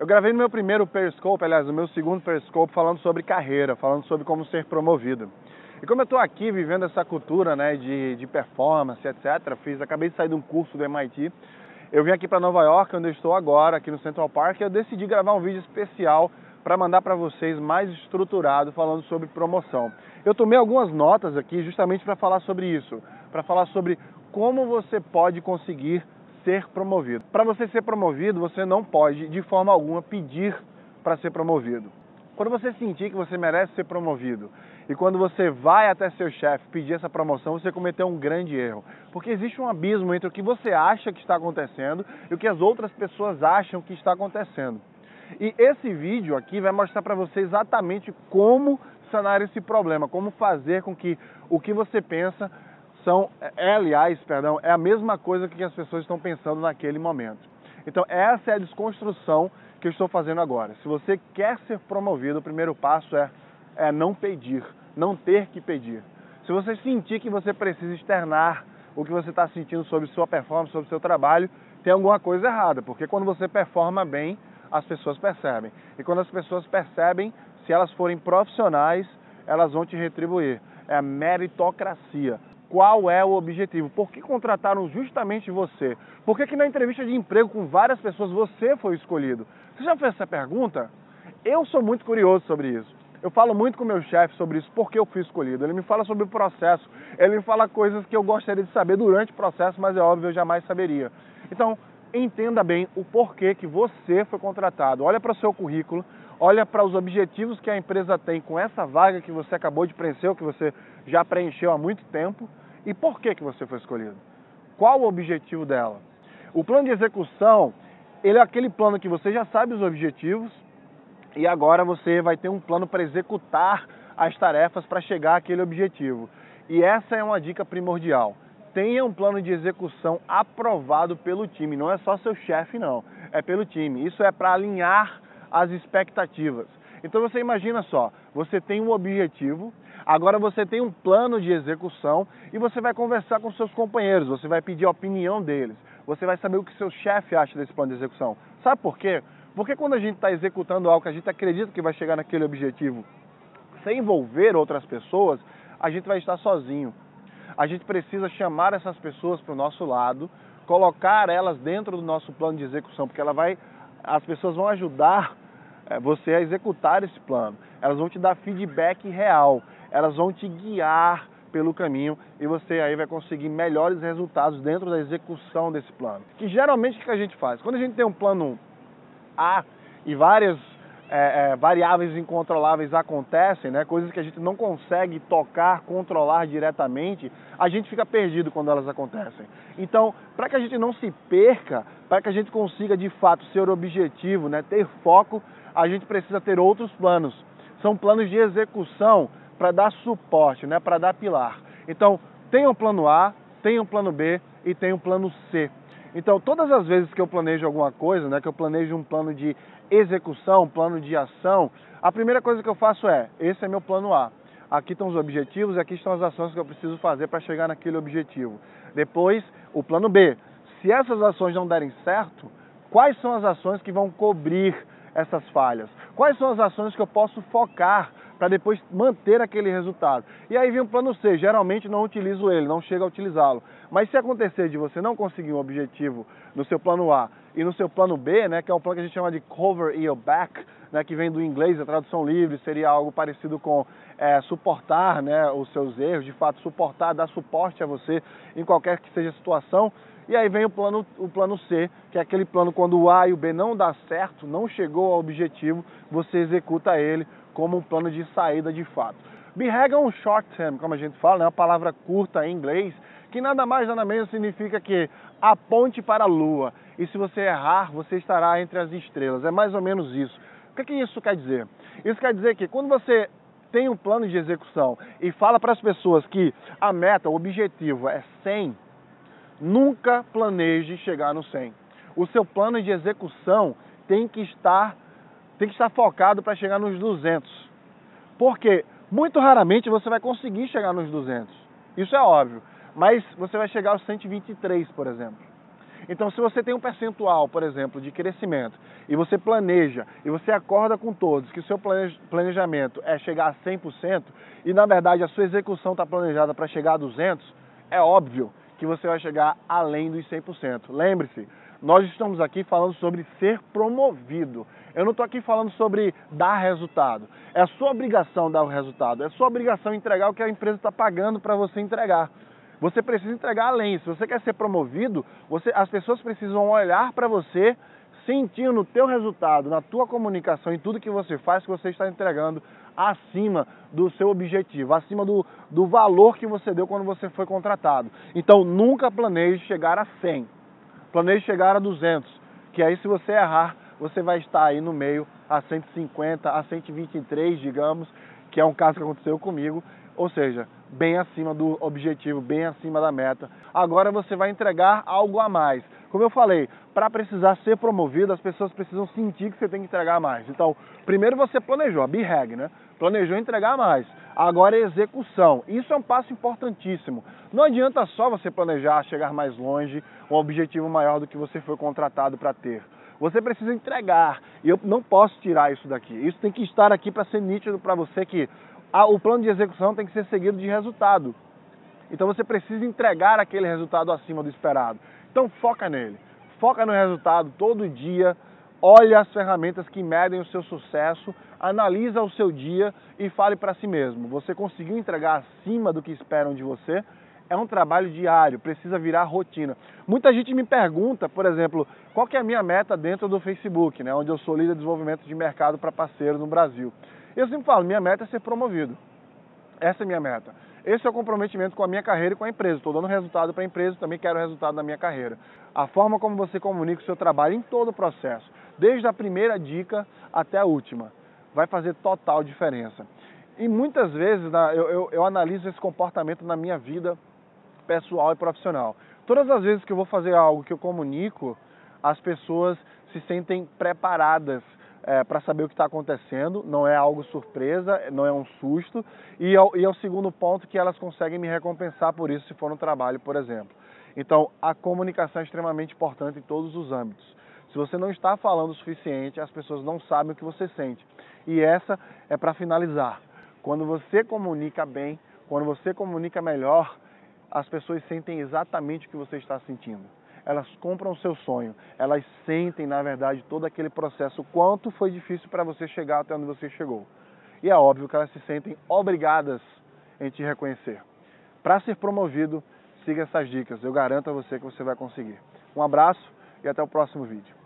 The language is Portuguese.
Eu gravei no meu primeiro Periscope, aliás, no meu segundo Periscope, falando sobre carreira, falando sobre como ser promovido. E como eu estou aqui vivendo essa cultura né, de, de performance, etc., fiz, acabei de sair de um curso do MIT, eu vim aqui para Nova York, onde eu estou agora, aqui no Central Park, e eu decidi gravar um vídeo especial para mandar para vocês mais estruturado falando sobre promoção. Eu tomei algumas notas aqui justamente para falar sobre isso, para falar sobre como você pode conseguir ser promovido. Para você ser promovido, você não pode de forma alguma pedir para ser promovido. Quando você sentir que você merece ser promovido e quando você vai até seu chefe pedir essa promoção, você cometeu um grande erro. Porque existe um abismo entre o que você acha que está acontecendo e o que as outras pessoas acham que está acontecendo. E esse vídeo aqui vai mostrar para você exatamente como sanar esse problema, como fazer com que o que você pensa são, é, aliás, perdão, é a mesma coisa que as pessoas estão pensando naquele momento. Então, essa é a desconstrução que eu estou fazendo agora. Se você quer ser promovido, o primeiro passo é, é não pedir, não ter que pedir. Se você sentir que você precisa externar o que você está sentindo sobre sua performance, sobre seu trabalho, tem alguma coisa errada, porque quando você performa bem, as pessoas percebem. E quando as pessoas percebem, se elas forem profissionais, elas vão te retribuir. É a meritocracia. Qual é o objetivo? Por que contrataram justamente você? Por que, que na entrevista de emprego com várias pessoas você foi escolhido? Você já fez essa pergunta? Eu sou muito curioso sobre isso. Eu falo muito com meu chefe sobre isso, porque eu fui escolhido. Ele me fala sobre o processo, ele me fala coisas que eu gostaria de saber durante o processo, mas é óbvio, eu jamais saberia. Então, entenda bem o porquê que você foi contratado. Olha para o seu currículo, olha para os objetivos que a empresa tem com essa vaga que você acabou de preencher, ou que você já preencheu há muito tempo, e por que, que você foi escolhido. Qual o objetivo dela? O plano de execução, ele é aquele plano que você já sabe os objetivos e agora você vai ter um plano para executar as tarefas para chegar àquele objetivo. E essa é uma dica primordial. Tenha um plano de execução aprovado pelo time, não é só seu chefe não, é pelo time. Isso é para alinhar as expectativas. Então você imagina só, você tem um objetivo, agora você tem um plano de execução e você vai conversar com seus companheiros, você vai pedir a opinião deles, você vai saber o que seu chefe acha desse plano de execução. Sabe por quê? Porque quando a gente está executando algo que a gente acredita que vai chegar naquele objetivo, sem envolver outras pessoas, a gente vai estar sozinho. A gente precisa chamar essas pessoas para o nosso lado, colocar elas dentro do nosso plano de execução, porque ela vai, as pessoas vão ajudar é, você a executar esse plano. Elas vão te dar feedback real, elas vão te guiar pelo caminho e você aí vai conseguir melhores resultados dentro da execução desse plano. Que geralmente o que a gente faz? Quando a gente tem um plano A e várias é, é, variáveis incontroláveis acontecem, né, coisas que a gente não consegue tocar, controlar diretamente, a gente fica perdido quando elas acontecem. Então, para que a gente não se perca, para que a gente consiga de fato ser objetivo, né, ter foco, a gente precisa ter outros planos. São planos de execução para dar suporte, né, para dar pilar. Então, tem um plano A, tem um plano B e tem um plano C. Então, todas as vezes que eu planejo alguma coisa, né, que eu planejo um plano de execução, plano de ação, a primeira coisa que eu faço é: esse é meu plano A. Aqui estão os objetivos, aqui estão as ações que eu preciso fazer para chegar naquele objetivo. Depois, o plano B. Se essas ações não derem certo, quais são as ações que vão cobrir essas falhas? Quais são as ações que eu posso focar para depois manter aquele resultado? E aí vem o plano C, geralmente não utilizo ele, não chego a utilizá-lo. Mas se acontecer de você não conseguir um objetivo no seu plano A e no seu plano B, né, que é um plano que a gente chama de cover your back, né, que vem do inglês, a tradução livre seria algo parecido com é, suportar né, os seus erros, de fato suportar, dar suporte a você em qualquer que seja a situação. E aí vem o plano, o plano C, que é aquele plano quando o A e o B não dá certo, não chegou ao objetivo, você executa ele como um plano de saída de fato. BHAG é um short term, como a gente fala, é né, uma palavra curta em inglês, que nada mais nada menos significa que aponte para a lua. E se você errar, você estará entre as estrelas. É mais ou menos isso. O que, que isso quer dizer? Isso quer dizer que quando você tem um plano de execução e fala para as pessoas que a meta, o objetivo é 100, Nunca planeje chegar no 100. O seu plano de execução tem que estar, tem que estar focado para chegar nos 200. Porque muito raramente você vai conseguir chegar nos 200. Isso é óbvio. Mas você vai chegar aos 123, por exemplo. Então, se você tem um percentual, por exemplo, de crescimento, e você planeja, e você acorda com todos que o seu planejamento é chegar a 100%, e na verdade a sua execução está planejada para chegar a 200%, é óbvio que você vai chegar além dos 100%. Lembre-se, nós estamos aqui falando sobre ser promovido. Eu não estou aqui falando sobre dar resultado. É a sua obrigação dar o resultado. É sua obrigação entregar o que a empresa está pagando para você entregar. Você precisa entregar além. Se você quer ser promovido, você, as pessoas precisam olhar para você, sentindo no teu resultado, na tua comunicação, em tudo que você faz, que você está entregando acima do seu objetivo, acima do, do valor que você deu quando você foi contratado. Então, nunca planeje chegar a 100. Planeje chegar a 200, que aí se você errar, você vai estar aí no meio a 150, a 123, digamos, que é um caso que aconteceu comigo, ou seja, bem acima do objetivo, bem acima da meta. Agora você vai entregar algo a mais. Como eu falei, para precisar ser promovido, as pessoas precisam sentir que você tem que entregar mais. Então, primeiro você planejou, a BREG, né? Planejou entregar mais. Agora é execução. Isso é um passo importantíssimo. Não adianta só você planejar chegar mais longe, um objetivo maior do que você foi contratado para ter. Você precisa entregar. E eu não posso tirar isso daqui. Isso tem que estar aqui para ser nítido para você que o plano de execução tem que ser seguido de resultado. Então você precisa entregar aquele resultado acima do esperado. Então foca nele. Foca no resultado todo dia. Olha as ferramentas que medem o seu sucesso, analisa o seu dia e fale para si mesmo. Você conseguiu entregar acima do que esperam de você? é um trabalho diário, precisa virar rotina. Muita gente me pergunta, por exemplo, qual que é a minha meta dentro do Facebook, né, onde eu sou líder de desenvolvimento de mercado para parceiros no Brasil. Eu sempre falo, minha meta é ser promovido. Essa é minha meta. Esse é o comprometimento com a minha carreira e com a empresa. Estou dando resultado para a empresa, também quero resultado na minha carreira. A forma como você comunica o seu trabalho em todo o processo, desde a primeira dica até a última, vai fazer total diferença. E muitas vezes eu, eu, eu analiso esse comportamento na minha vida pessoal e profissional. Todas as vezes que eu vou fazer algo que eu comunico, as pessoas se sentem preparadas é, para saber o que está acontecendo, não é algo surpresa, não é um susto, é, e é o segundo ponto que elas conseguem me recompensar por isso se for no trabalho, por exemplo. Então, a comunicação é extremamente importante em todos os âmbitos. Se você não está falando o suficiente, as pessoas não sabem o que você sente. E essa é para finalizar. Quando você comunica bem, quando você comunica melhor, as pessoas sentem exatamente o que você está sentindo. Elas compram o seu sonho, elas sentem, na verdade, todo aquele processo, quanto foi difícil para você chegar até onde você chegou. E é óbvio que elas se sentem obrigadas em te reconhecer. Para ser promovido, siga essas dicas. Eu garanto a você que você vai conseguir. Um abraço e até o próximo vídeo.